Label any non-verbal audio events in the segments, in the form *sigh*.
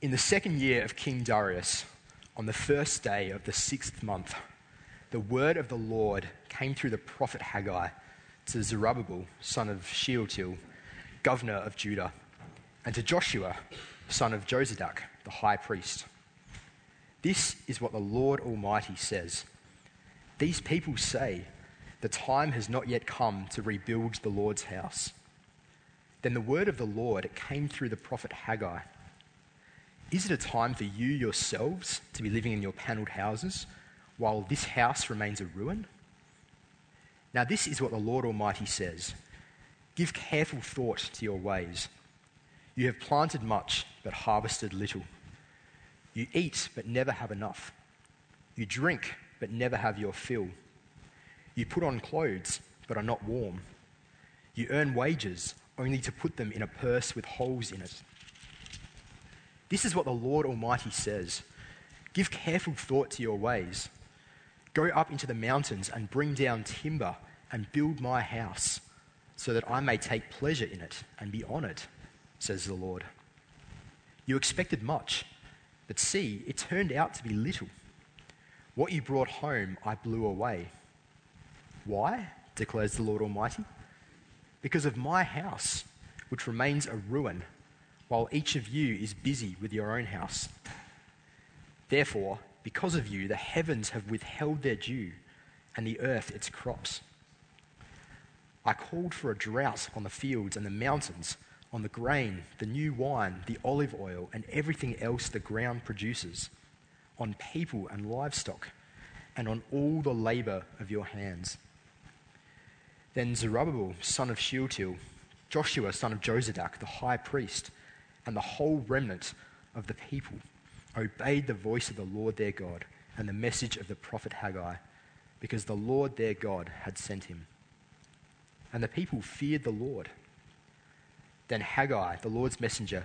In the second year of King Darius, on the first day of the sixth month, the word of the Lord came through the prophet Haggai to Zerubbabel, son of Shealtiel, governor of Judah, and to Joshua, son of Jozadak, the high priest. This is what the Lord Almighty says. These people say, The time has not yet come to rebuild the Lord's house. Then the word of the Lord came through the prophet Haggai. Is it a time for you yourselves to be living in your panelled houses while this house remains a ruin? Now, this is what the Lord Almighty says Give careful thought to your ways. You have planted much, but harvested little. You eat, but never have enough. You drink, but never have your fill. You put on clothes, but are not warm. You earn wages, only to put them in a purse with holes in it. This is what the Lord Almighty says Give careful thought to your ways. Go up into the mountains and bring down timber and build my house, so that I may take pleasure in it and be honored, says the Lord. You expected much, but see, it turned out to be little. What you brought home, I blew away. Why? declares the Lord Almighty. Because of my house, which remains a ruin, while each of you is busy with your own house. Therefore, because of you, the heavens have withheld their dew, and the earth its crops. I called for a drought on the fields and the mountains, on the grain, the new wine, the olive oil, and everything else the ground produces, on people and livestock, and on all the labor of your hands. Then Zerubbabel, son of Shealtiel, Joshua, son of Jozadak, the high priest, and the whole remnant of the people obeyed the voice of the Lord their God and the message of the prophet Haggai, because the Lord their God had sent him. And the people feared the Lord. Then Haggai, the Lord's messenger,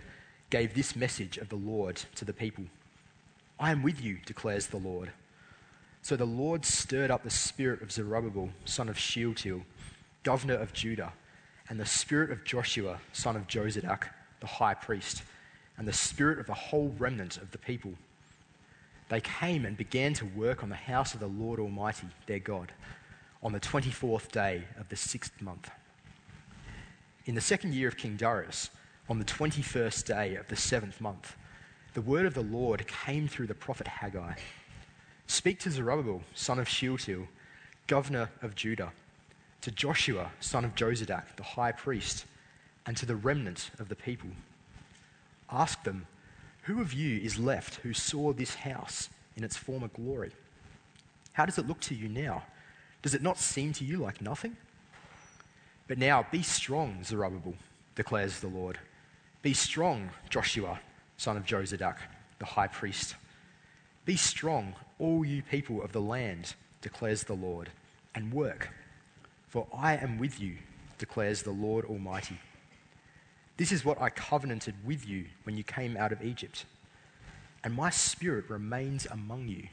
gave this message of the Lord to the people I am with you, declares the Lord. So the Lord stirred up the spirit of Zerubbabel, son of Shealtiel, governor of Judah, and the spirit of Joshua, son of Jozadak, the high priest, and the spirit of the whole remnant of the people. They came and began to work on the house of the Lord Almighty, their God, on the 24th day of the sixth month. In the second year of King Darius, on the 21st day of the seventh month, the word of the Lord came through the prophet Haggai Speak to Zerubbabel, son of Shealtiel, governor of Judah, to Joshua, son of Jozadak, the high priest, and to the remnant of the people. Ask them, Who of you is left who saw this house in its former glory? How does it look to you now? Does it not seem to you like nothing? But now be strong, Zerubbabel, declares the Lord. Be strong, Joshua, son of Jozadak, the high priest. Be strong, all you people of the land, declares the Lord, and work. For I am with you, declares the Lord Almighty. This is what I covenanted with you when you came out of Egypt. And my spirit remains among you.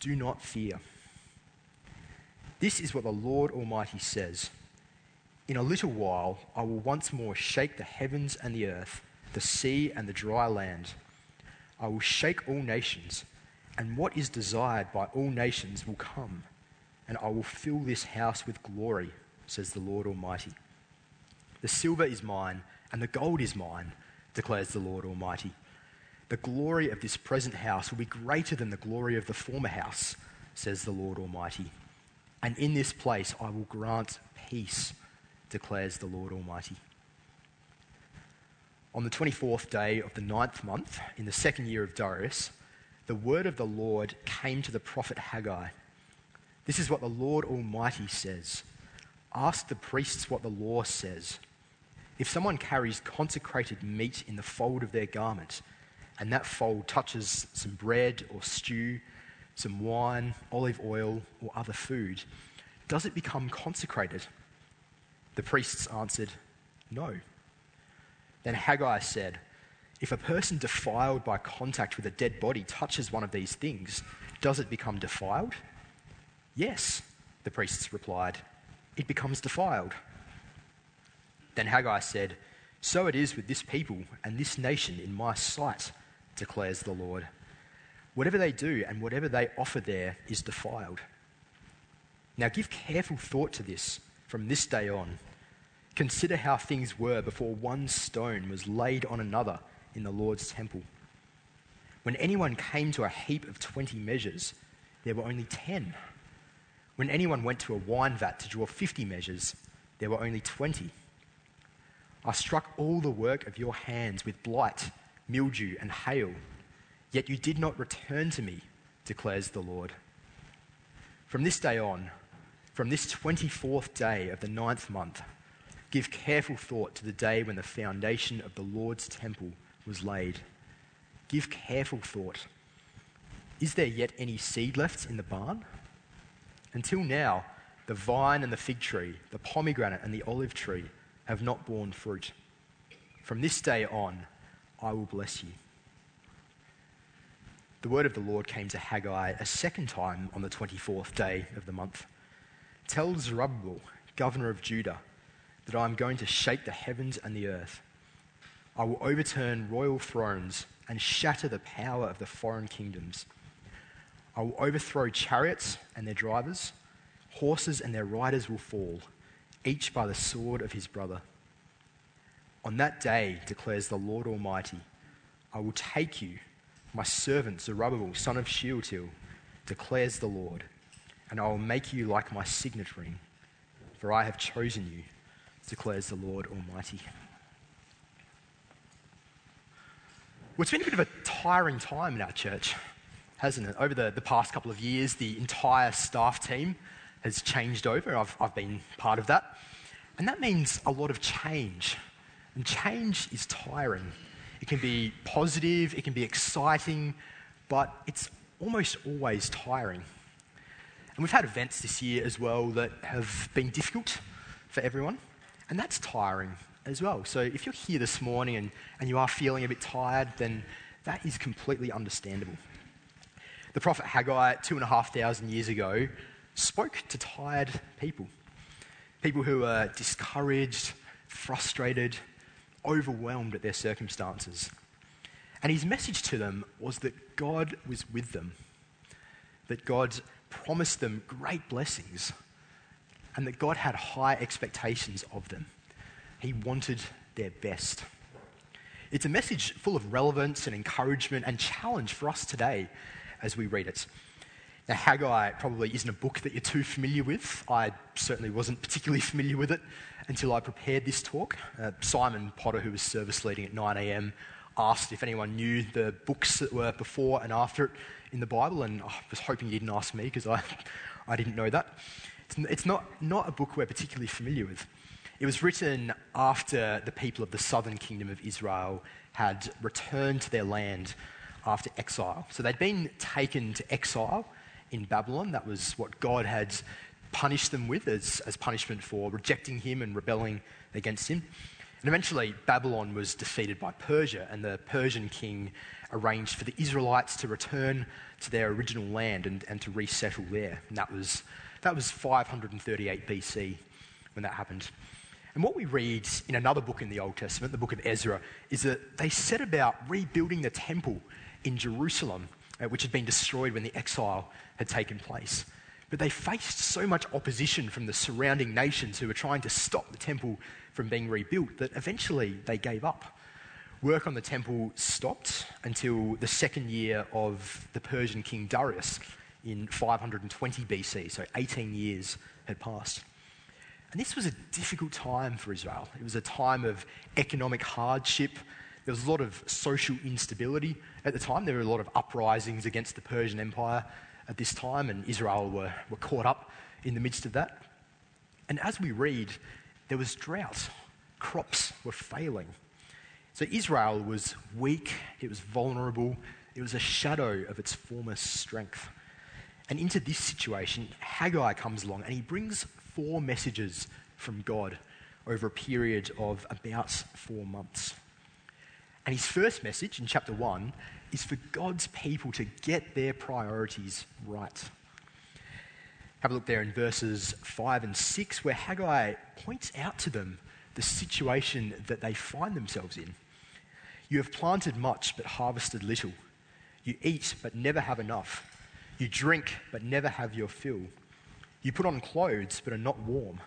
Do not fear. This is what the Lord Almighty says In a little while, I will once more shake the heavens and the earth, the sea and the dry land. I will shake all nations, and what is desired by all nations will come, and I will fill this house with glory, says the Lord Almighty. The silver is mine and the gold is mine, declares the Lord Almighty. The glory of this present house will be greater than the glory of the former house, says the Lord Almighty. And in this place I will grant peace, declares the Lord Almighty. On the 24th day of the ninth month, in the second year of Darius, the word of the Lord came to the prophet Haggai. This is what the Lord Almighty says Ask the priests what the law says. If someone carries consecrated meat in the fold of their garment, and that fold touches some bread or stew, some wine, olive oil, or other food, does it become consecrated? The priests answered, No. Then Haggai said, If a person defiled by contact with a dead body touches one of these things, does it become defiled? Yes, the priests replied, it becomes defiled. Then Haggai said, So it is with this people and this nation in my sight, declares the Lord. Whatever they do and whatever they offer there is defiled. Now give careful thought to this from this day on. Consider how things were before one stone was laid on another in the Lord's temple. When anyone came to a heap of 20 measures, there were only 10. When anyone went to a wine vat to draw 50 measures, there were only 20. I struck all the work of your hands with blight, mildew, and hail, yet you did not return to me, declares the Lord. From this day on, from this 24th day of the ninth month, give careful thought to the day when the foundation of the Lord's temple was laid. Give careful thought. Is there yet any seed left in the barn? Until now, the vine and the fig tree, the pomegranate and the olive tree have not borne fruit. From this day on, I will bless you. The word of the Lord came to Haggai a second time on the 24th day of the month. Tell Zerubbabel, governor of Judah, that I am going to shake the heavens and the earth. I will overturn royal thrones and shatter the power of the foreign kingdoms. I will overthrow chariots and their drivers, horses and their riders will fall, each by the sword of his brother. On that day, declares the Lord Almighty, I will take you, my servant Zerubbabel, son of Shealtiel, declares the Lord, and I will make you like my signet ring, for I have chosen you, declares the Lord Almighty. Well, it's been a bit of a tiring time in our church, hasn't it? Over the, the past couple of years, the entire staff team has changed over. I've, I've been part of that. And that means a lot of change. And change is tiring. It can be positive, it can be exciting, but it's almost always tiring. And we've had events this year as well that have been difficult for everyone, and that's tiring as well. So if you're here this morning and, and you are feeling a bit tired, then that is completely understandable. The prophet Haggai, two and a half thousand years ago, spoke to tired people. People who were discouraged, frustrated, overwhelmed at their circumstances. And his message to them was that God was with them, that God promised them great blessings, and that God had high expectations of them. He wanted their best. It's a message full of relevance and encouragement and challenge for us today as we read it. Now, Haggai probably isn't a book that you're too familiar with. I certainly wasn't particularly *laughs* familiar with it until I prepared this talk. Uh, Simon Potter, who was service leading at 9 a.m., asked if anyone knew the books that were before and after it in the Bible, and I was hoping he didn't ask me because I, *laughs* I didn't know that. It's, it's not, not a book we're particularly familiar with. It was written after the people of the southern kingdom of Israel had returned to their land after exile. So they'd been taken to exile in Babylon. That was what God had punished them with as, as punishment for rejecting him and rebelling against him. And eventually, Babylon was defeated by Persia, and the Persian king arranged for the Israelites to return to their original land and, and to resettle there. And that was, that was 538 BC when that happened. And what we read in another book in the Old Testament, the book of Ezra, is that they set about rebuilding the temple in Jerusalem, uh, which had been destroyed when the exile had taken place. But they faced so much opposition from the surrounding nations who were trying to stop the temple from being rebuilt that eventually they gave up. Work on the temple stopped until the second year of the Persian king Darius in 520 BC, so 18 years had passed. And this was a difficult time for Israel. It was a time of economic hardship. There was a lot of social instability at the time. There were a lot of uprisings against the Persian Empire at this time, and Israel were, were caught up in the midst of that. And as we read, there was drought, crops were failing. So Israel was weak, it was vulnerable, it was a shadow of its former strength. And into this situation, Haggai comes along and he brings four messages from God over a period of about four months. And his first message in chapter 1 is for God's people to get their priorities right. Have a look there in verses 5 and 6, where Haggai points out to them the situation that they find themselves in. You have planted much but harvested little. You eat but never have enough. You drink but never have your fill. You put on clothes but are not warm.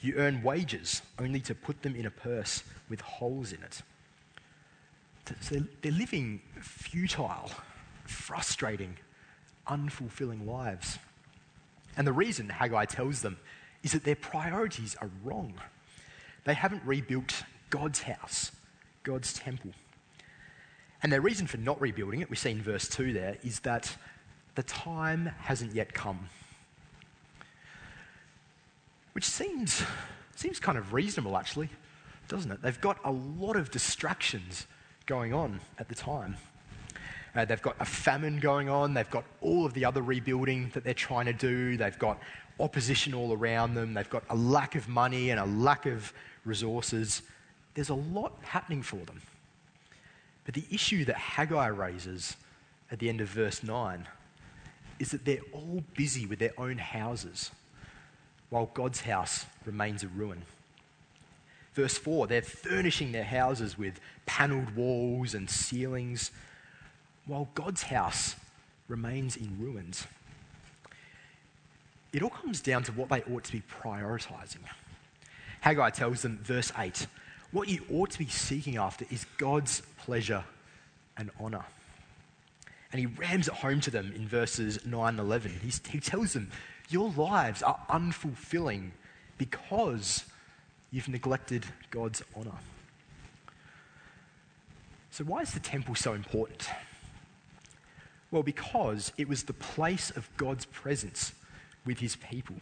You earn wages only to put them in a purse with holes in it. So they're living futile, frustrating, unfulfilling lives. And the reason Haggai tells them is that their priorities are wrong. They haven't rebuilt God's house, God's temple. And their reason for not rebuilding it, we see in verse 2 there, is that the time hasn't yet come. Which seems, seems kind of reasonable, actually, doesn't it? They've got a lot of distractions going on at the time. Uh, they've got a famine going on. They've got all of the other rebuilding that they're trying to do. They've got opposition all around them. They've got a lack of money and a lack of resources. There's a lot happening for them. But the issue that Haggai raises at the end of verse 9 is that they're all busy with their own houses while God's house remains a ruin. Verse 4 they're furnishing their houses with panelled walls and ceilings while God's house remains in ruins. It all comes down to what they ought to be prioritizing. Haggai tells them, verse 8, what you ought to be seeking after is God's pleasure and honor. And he rams it home to them in verses 9 and 11. He's, he tells them, Your lives are unfulfilling because you've neglected God's honor. So, why is the temple so important? Well, because it was the place of God's presence with his people.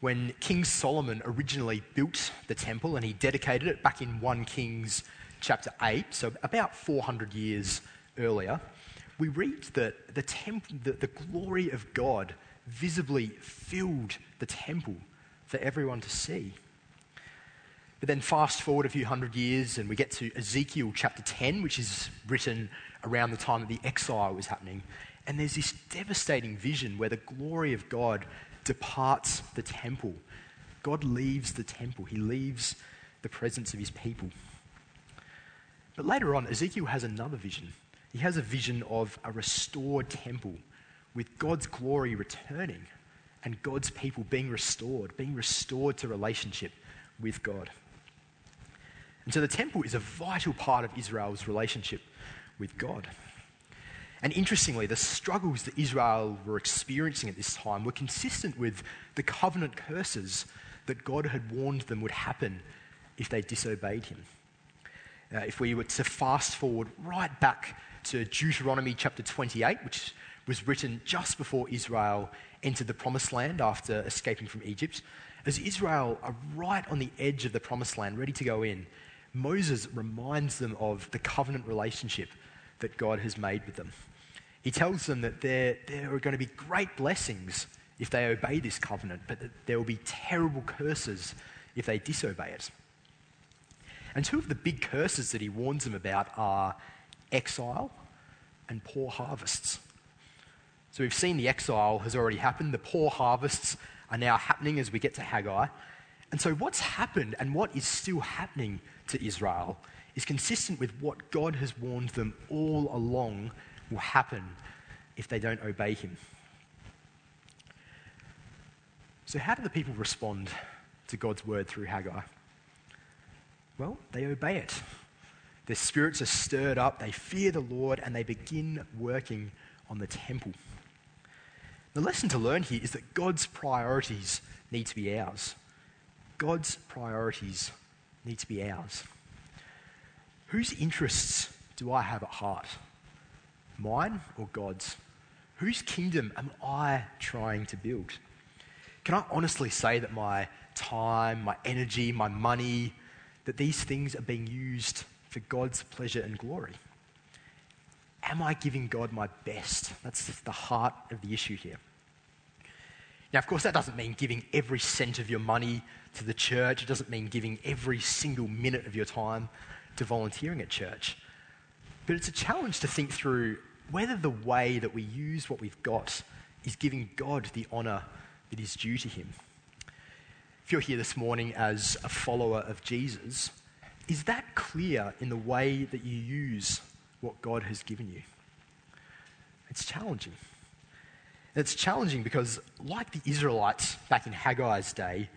When King Solomon originally built the temple and he dedicated it back in 1 Kings chapter 8, so about 400 years earlier, we read that the, the glory of God visibly filled the temple for everyone to see. But then fast forward a few hundred years and we get to Ezekiel chapter 10, which is written around the time that the exile was happening. And there's this devastating vision where the glory of God departs the temple. God leaves the temple, he leaves the presence of his people. But later on, Ezekiel has another vision. He has a vision of a restored temple with God's glory returning and God's people being restored, being restored to relationship with God. And so the temple is a vital part of Israel's relationship with God. And interestingly, the struggles that Israel were experiencing at this time were consistent with the covenant curses that God had warned them would happen if they disobeyed him. Uh, if we were to fast forward right back to Deuteronomy chapter 28, which was written just before Israel entered the promised land after escaping from Egypt, as Israel are right on the edge of the promised land, ready to go in, Moses reminds them of the covenant relationship that God has made with them. He tells them that there, there are going to be great blessings if they obey this covenant, but that there will be terrible curses if they disobey it. And two of the big curses that he warns them about are exile and poor harvests. So we've seen the exile has already happened, the poor harvests are now happening as we get to Haggai. And so, what's happened and what is still happening to Israel is consistent with what God has warned them all along will happen if they don't obey Him. So, how do the people respond to God's word through Haggai? Well, they obey it. Their spirits are stirred up, they fear the Lord, and they begin working on the temple. The lesson to learn here is that God's priorities need to be ours. God's priorities need to be ours. Whose interests do I have at heart? Mine or God's? Whose kingdom am I trying to build? Can I honestly say that my time, my energy, my money, that these things are being used for God's pleasure and glory? Am I giving God my best? That's the heart of the issue here. Now, of course, that doesn't mean giving every cent of your money to the church. It doesn't mean giving every single minute of your time to volunteering at church. But it's a challenge to think through whether the way that we use what we've got is giving God the honour that is due to him. If you're here this morning as a follower of Jesus, is that clear in the way that you use what God has given you? It's challenging. It's challenging because, like the Israelites back in Haggai's day,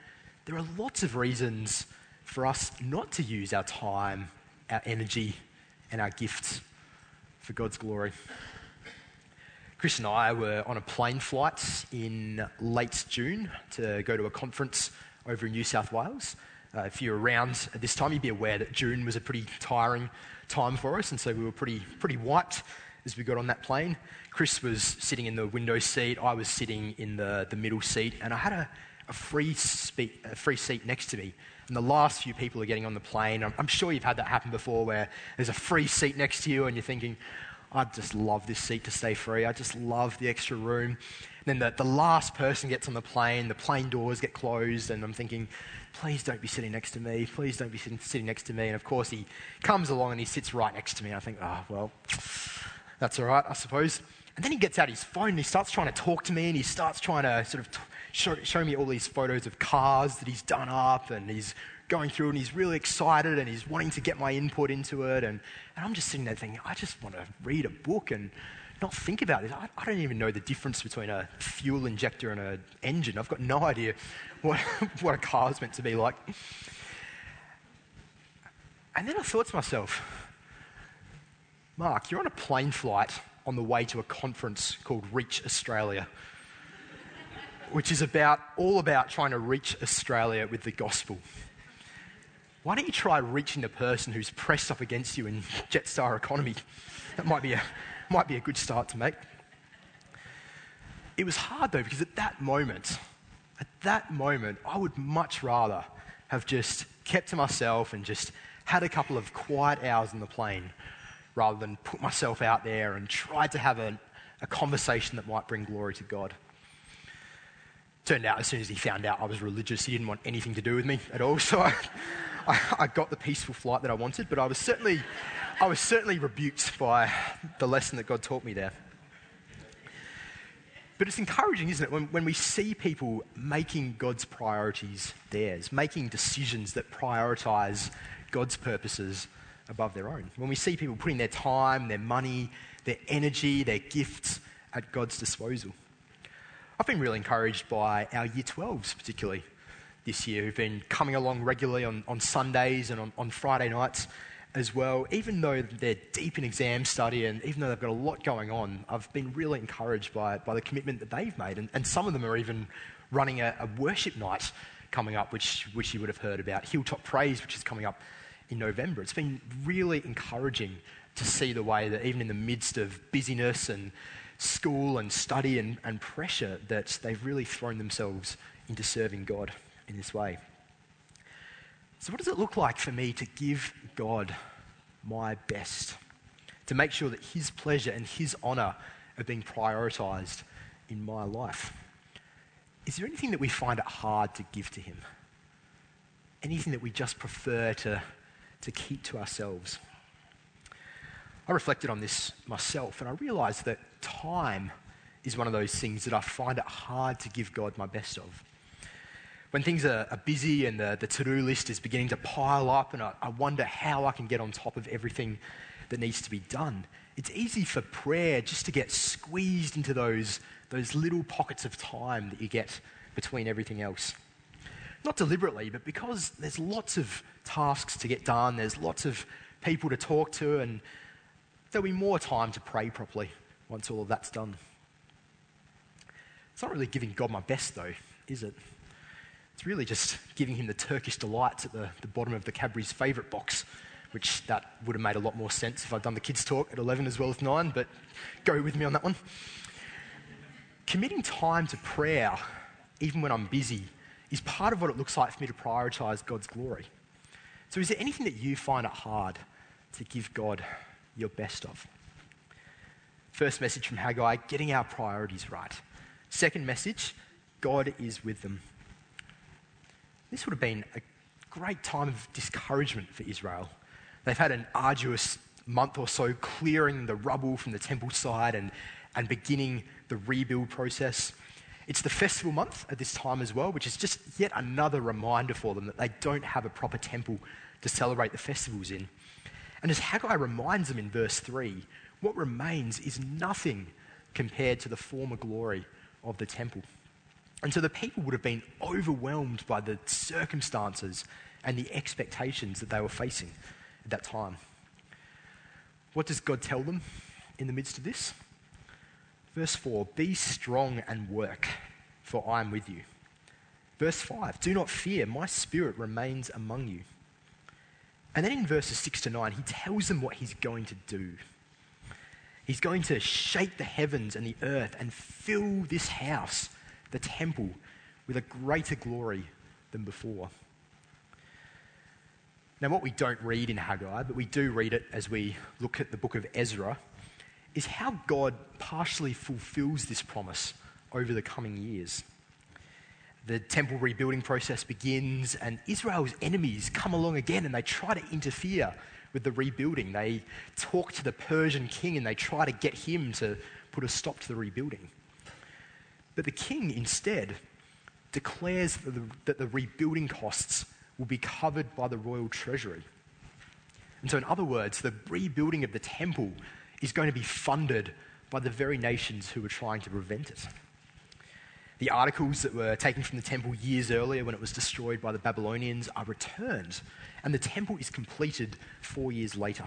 there are lots of reasons for us not to use our time, our energy, and our gifts for God's glory. Chris and I were on a plane flight in late June to go to a conference over in New South Wales. Uh, if you're around at this time, you'd be aware that June was a pretty tiring time for us, and so we were pretty, pretty wiped as we got on that plane. Chris was sitting in the window seat, I was sitting in the, the middle seat, and I had a, a, free spe- a free seat next to me. And the last few people are getting on the plane. I'm, I'm sure you've had that happen before where there's a free seat next to you, and you're thinking, I just love this seat to stay free. I just love the extra room. And then the, the last person gets on the plane, the plane doors get closed, and I'm thinking, please don't be sitting next to me. Please don't be sitting, sitting next to me. And of course, he comes along and he sits right next to me. I think, oh, well, that's all right, I suppose. And then he gets out his phone and he starts trying to talk to me and he starts trying to sort of t- show, show me all these photos of cars that he's done up and he's going through and he's really excited and he's wanting to get my input into it. And, and I'm just sitting there thinking, I just want to read a book and not think about this. I, I don't even know the difference between a fuel injector and an engine. I've got no idea what, *laughs* what a car is meant to be like. And then I thought to myself, Mark, you're on a plane flight on the way to a conference called Reach Australia which is about all about trying to reach Australia with the gospel why don't you try reaching the person who's pressed up against you in Jetstar economy? That might be a, might be a good start to make. It was hard though, because at that moment, at that moment, I would much rather have just kept to myself and just had a couple of quiet hours on the plane rather than put myself out there and try to have a, a conversation that might bring glory to God. Turned out as soon as he found out I was religious, he didn't want anything to do with me at all. *laughs* So I, I, I got the peaceful flight that I wanted, but I was certainly, I was certainly rebuked by the lesson that God taught me there. But it's encouraging, isn't it, when, when we see people making God's priorities theirs, making decisions that prioritize God's purposes above their own. When we see people putting their time, their money, their energy, their gifts at God's disposal. I've been really encouraged by our year 12s, particularly this year who've been coming along regularly on, on Sundays and on, on Friday nights as well. Even though they're deep in exam study and even though they've got a lot going on, I've been really encouraged by, by the commitment that they've made. And, and some of them are even running a, a worship night coming up, which, which you would have heard about. Hilltop Praise, which is coming up in November. It's been really encouraging to see the way that even in the midst of busyness and school and study and, and pressure, that they've really thrown themselves into serving God in this way. So, what does it look like for me to give God my best? To make sure that His pleasure and His honour are being prioritised in my life? Is there anything that we find it hard to give to Him? Anything that we just prefer to, to keep to ourselves? I reflected on this myself and I realised that time is one of those things that I find it hard to give God my best of when things are, are busy and the, the to do list is beginning to pile up, and I, I wonder how I can get on top of everything that needs to be done, it's easy for prayer just to get squeezed into those, those little pockets of time that you get between everything else. Not deliberately, but because there's lots of tasks to get done, there's lots of people to talk to, and there'll be more time to pray properly once all of that's done. It's not really giving God my best, though, is it? It's really just giving him the Turkish delights at the, the bottom of the Cadbury's favourite box, which that would have made a lot more sense if I'd done the kids' talk at 11 as well as 9, but go with me on that one. Committing time to prayer, even when I'm busy, is part of what it looks like for me to prioritise God's glory. So, is there anything that you find it hard to give God your best of? First message from Haggai getting our priorities right. Second message God is with them. This would have been a great time of discouragement for Israel. They've had an arduous month or so clearing the rubble from the temple side and, and beginning the rebuild process. It's the festival month at this time as well, which is just yet another reminder for them that they don't have a proper temple to celebrate the festivals in. And as Haggai reminds them in verse 3, what remains is nothing compared to the former glory of the temple. And so the people would have been overwhelmed by the circumstances and the expectations that they were facing at that time. What does God tell them in the midst of this? Verse 4 Be strong and work, for I am with you. Verse 5 Do not fear, my spirit remains among you. And then in verses 6 to 9, he tells them what he's going to do. He's going to shake the heavens and the earth and fill this house, the temple, with a greater glory than before. Now, what we don't read in Haggai, but we do read it as we look at the book of Ezra, is how God partially fulfills this promise over the coming years. The temple rebuilding process begins, and Israel's enemies come along again and they try to interfere with the rebuilding. They talk to the Persian king and they try to get him to put a stop to the rebuilding. But the king instead declares that the, that the rebuilding costs will be covered by the royal treasury. And so, in other words, the rebuilding of the temple is going to be funded by the very nations who were trying to prevent it. The articles that were taken from the temple years earlier when it was destroyed by the Babylonians are returned, and the temple is completed four years later.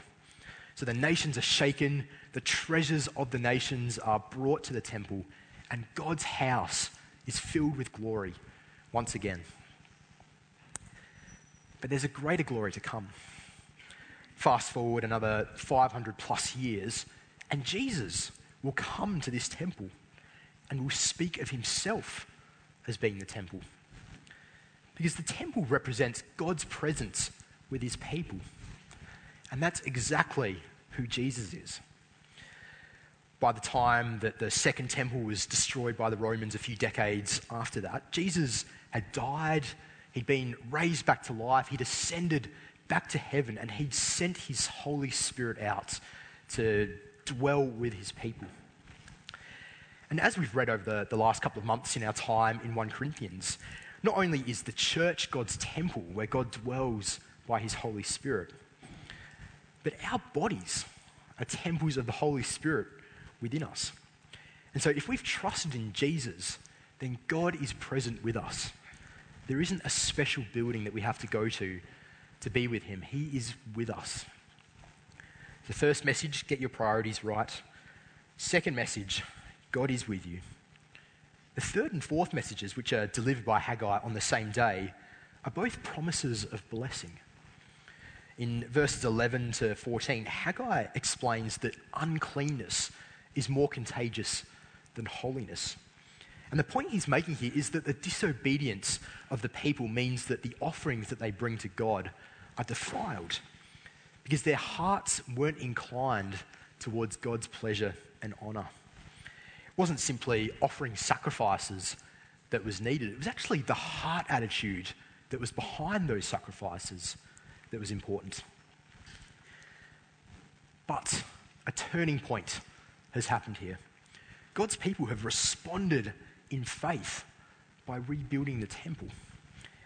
So the nations are shaken, the treasures of the nations are brought to the temple, and God's house is filled with glory once again. But there's a greater glory to come. Fast forward another 500 plus years, and Jesus will come to this temple and will speak of himself as being the temple. Because the temple represents God's presence with his people. And that's exactly who Jesus is. By the time that the second temple was destroyed by the Romans a few decades after that, Jesus had died, he'd been raised back to life, he'd ascended back to heaven, and he'd sent his Holy Spirit out to dwell with his people. And as we've read over the, the last couple of months in our time in 1 Corinthians, not only is the church God's temple where God dwells by his Holy Spirit, but our bodies are temples of the Holy Spirit within us. And so if we've trusted in Jesus, then God is present with us. There isn't a special building that we have to go to to be with him. He is with us. The first message, get your priorities right. Second message, God is with you. The third and fourth messages, which are delivered by Haggai on the same day, are both promises of blessing. In verses 11 to 14, Haggai explains that uncleanness is more contagious than holiness. And the point he's making here is that the disobedience of the people means that the offerings that they bring to God are defiled because their hearts weren't inclined towards God's pleasure and wasn't simply offering sacrifices that was needed, it was actually the heart attitude that was behind those sacrifices that was important. But a turning point has happened here. God's people have responded in faith by rebuilding the temple.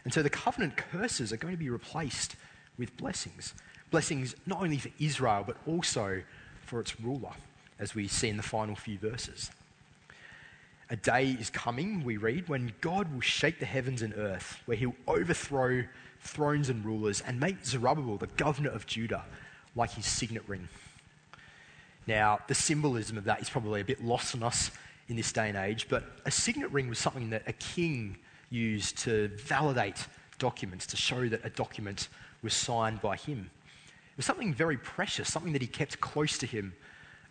And so the covenant curses are going to be replaced with blessings. Blessings not only for Israel, but also for its ruler, as we see in the final few verses. A day is coming, we read, when God will shake the heavens and earth, where he'll overthrow thrones and rulers and make Zerubbabel the governor of Judah like his signet ring. Now, the symbolism of that is probably a bit lost on us in this day and age, but a signet ring was something that a king used to validate documents, to show that a document was signed by him. It was something very precious, something that he kept close to him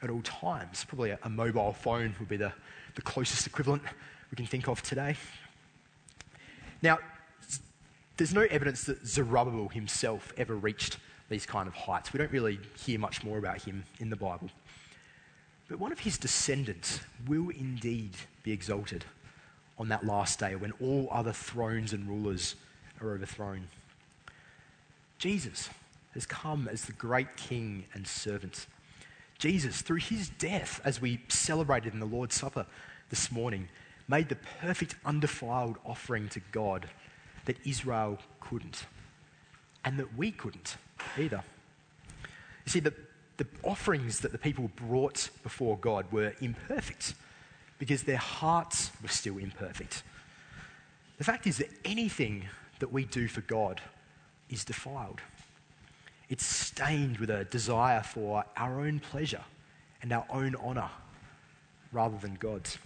at all times. Probably a, a mobile phone would be the, the closest equivalent we can think of today. Now, there's no evidence that Zerubbabel himself ever reached these kind of heights. We don't really hear much more about him in the Bible. But one of his descendants will indeed be exalted on that last day when all other thrones and rulers are overthrown. Jesus has come as the great king and servant. Jesus, through his death, as we celebrated in the Lord's Supper this morning, made the perfect, undefiled offering to God that Israel couldn't. and that we couldn't either. You see, the, the offerings that the people brought before God were imperfect because their hearts were still imperfect. The fact is that anything that we do for God is defiled. It's stained with a desire for our own pleasure and our own honor rather than God's.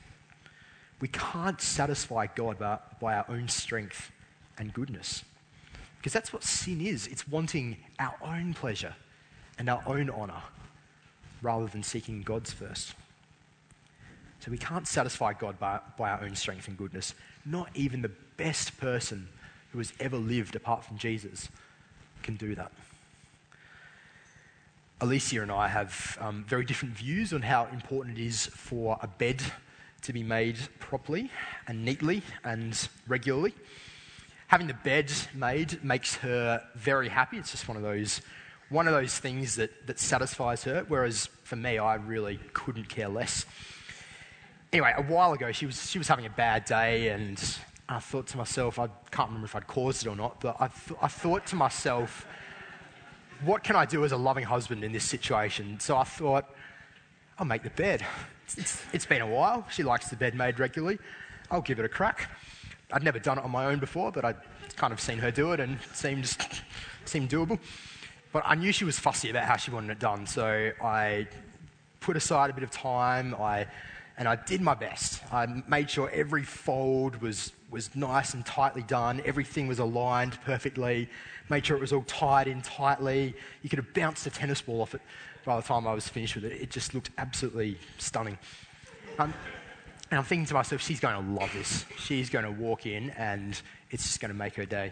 We can't satisfy God by, by our own strength and goodness. Because that's what sin is it's wanting our own pleasure and our own honor rather than seeking God's first. So we can't satisfy God by, by our own strength and goodness. Not even the best person who has ever lived apart from Jesus can do that. Alicia and I have um, very different views on how important it is for a bed to be made properly and neatly and regularly. Having the bed made makes her very happy. It's just one of those, one of those things that, that satisfies her, whereas for me, I really couldn't care less. Anyway, a while ago, she was, she was having a bad day, and I thought to myself, I can't remember if I'd caused it or not, but I, th- I thought to myself, what can I do as a loving husband in this situation? So I thought, I'll make the bed. It's, it's been a while. She likes the bed made regularly. I'll give it a crack. I'd never done it on my own before, but I'd kind of seen her do it and it seemed, seemed doable. But I knew she was fussy about how she wanted it done, so I put aside a bit of time. I and I did my best. I made sure every fold was, was nice and tightly done, everything was aligned perfectly, made sure it was all tied in tightly. You could have bounced a tennis ball off it by the time I was finished with it. It just looked absolutely stunning. Um, and I'm thinking to myself, she's going to love this. She's going to walk in and it's just going to make her day.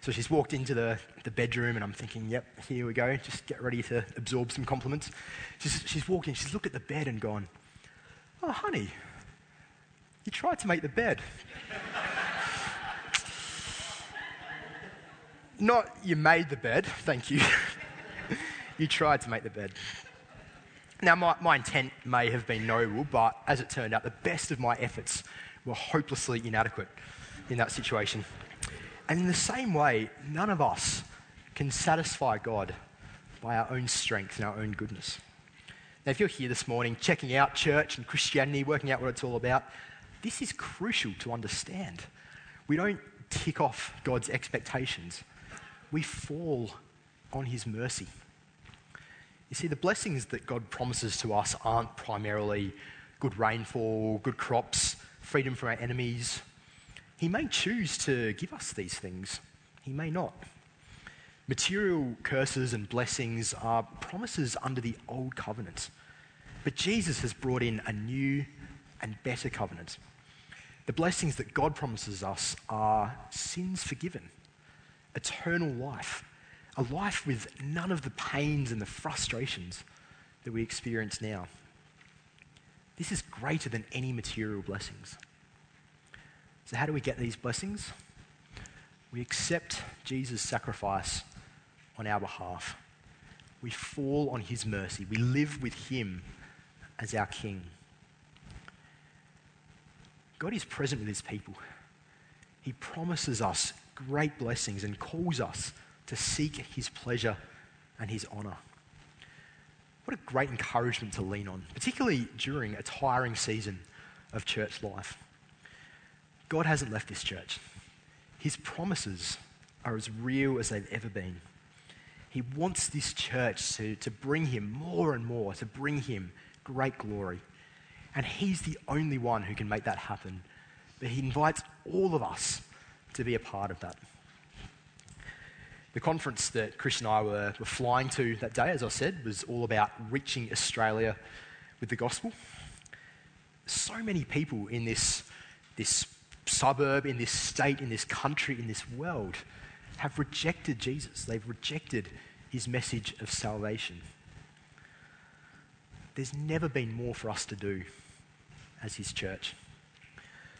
So she's walked into the, the bedroom, and I'm thinking, yep, here we go. Just get ready to absorb some compliments. She's, she's walked in, she's looked at the bed and gone, Oh, honey, you tried to make the bed. Not you made the bed, thank you. you tried to make the bed. Now, my, my intent may have been noble, but as it turned out, the best of my efforts were hopelessly inadequate in that situation. And in the same way, none of us can satisfy God by our own strength and our own goodness. Now, if you're here this morning checking out church and Christianity, working out what it's all about, this is crucial to understand. We don't tick off God's expectations, we fall on His mercy. You see, the blessings that God promises to us aren't primarily good rainfall, good crops, freedom from our enemies. He may choose to give us these things, He may not. Material curses and blessings are promises under the old covenant. But Jesus has brought in a new and better covenant. The blessings that God promises us are sins forgiven, eternal life, a life with none of the pains and the frustrations that we experience now. This is greater than any material blessings. So, how do we get these blessings? We accept Jesus' sacrifice on our behalf. We fall on his mercy. We live with him as our King. God is present with his people. He promises us great blessings and calls us to seek his pleasure and his honor. What a great encouragement to lean on, particularly during a tiring season of church life. God hasn't left this church. His promises are as real as they've ever been. He wants this church to, to bring him more and more, to bring him great glory. And He's the only one who can make that happen. But He invites all of us to be a part of that. The conference that Chris and I were, were flying to that day, as I said, was all about reaching Australia with the gospel. So many people in this, this suburb, in this state, in this country, in this world have rejected Jesus. They've rejected his message of salvation there's never been more for us to do as His church.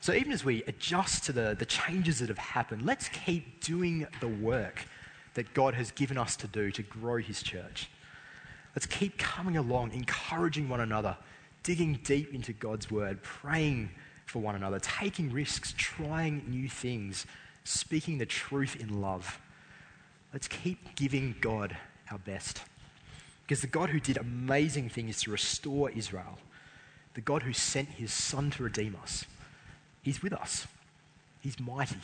So even as we adjust to the, the changes that have happened, let's keep doing the work that God has given us to do to grow His church. Let's keep coming along, encouraging one another, digging deep into God's word, praying for one another, taking risks, trying new things, speaking the truth in love. Let's keep giving God our best. Because the God who did amazing things to restore Israel, the God who sent his Son to redeem us, he's with us. He's mighty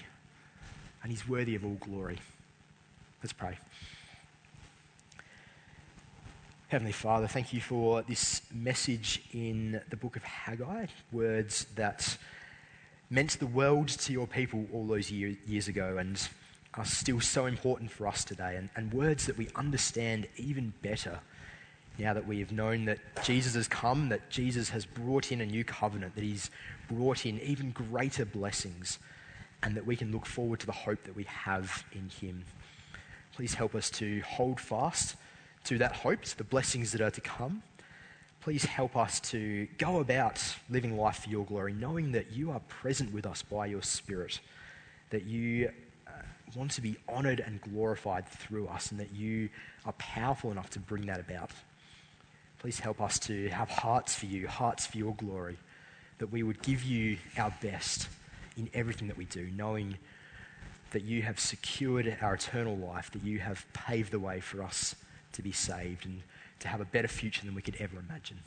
and he's worthy of all glory. Let's pray. Heavenly Father, thank you for this message in the book of Haggai, words that meant the world to your people all those year, years ago and are still so important for us today, and, and words that we understand even better now that we have known that Jesus has come, that Jesus has brought in a new covenant, that he's brought in even greater blessings, and that we can look forward to the hope that we have in him. Please help us to hold fast to that hope, to the blessings that are to come. Please help us to go about living life for your glory, knowing that you are present with us by your Spirit, that you uh, want to be honored and glorified through us, and that you are powerful enough to bring that about. Please help us to have hearts for you, hearts for your glory, that we would give you our best in everything that we do, knowing that you have secured our eternal life, that you have paved the way for us to be saved and to have a better future than we could ever imagine.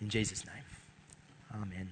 In Jesus' name, amen.